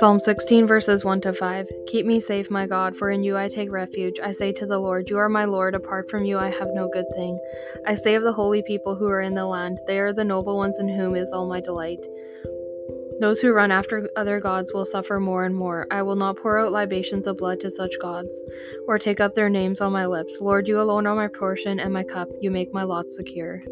Psalm 16, verses 1 to 5. Keep me safe, my God, for in you I take refuge. I say to the Lord, You are my Lord. Apart from you, I have no good thing. I say of the holy people who are in the land, They are the noble ones in whom is all my delight. Those who run after other gods will suffer more and more. I will not pour out libations of blood to such gods, or take up their names on my lips. Lord, you alone are my portion and my cup. You make my lot secure.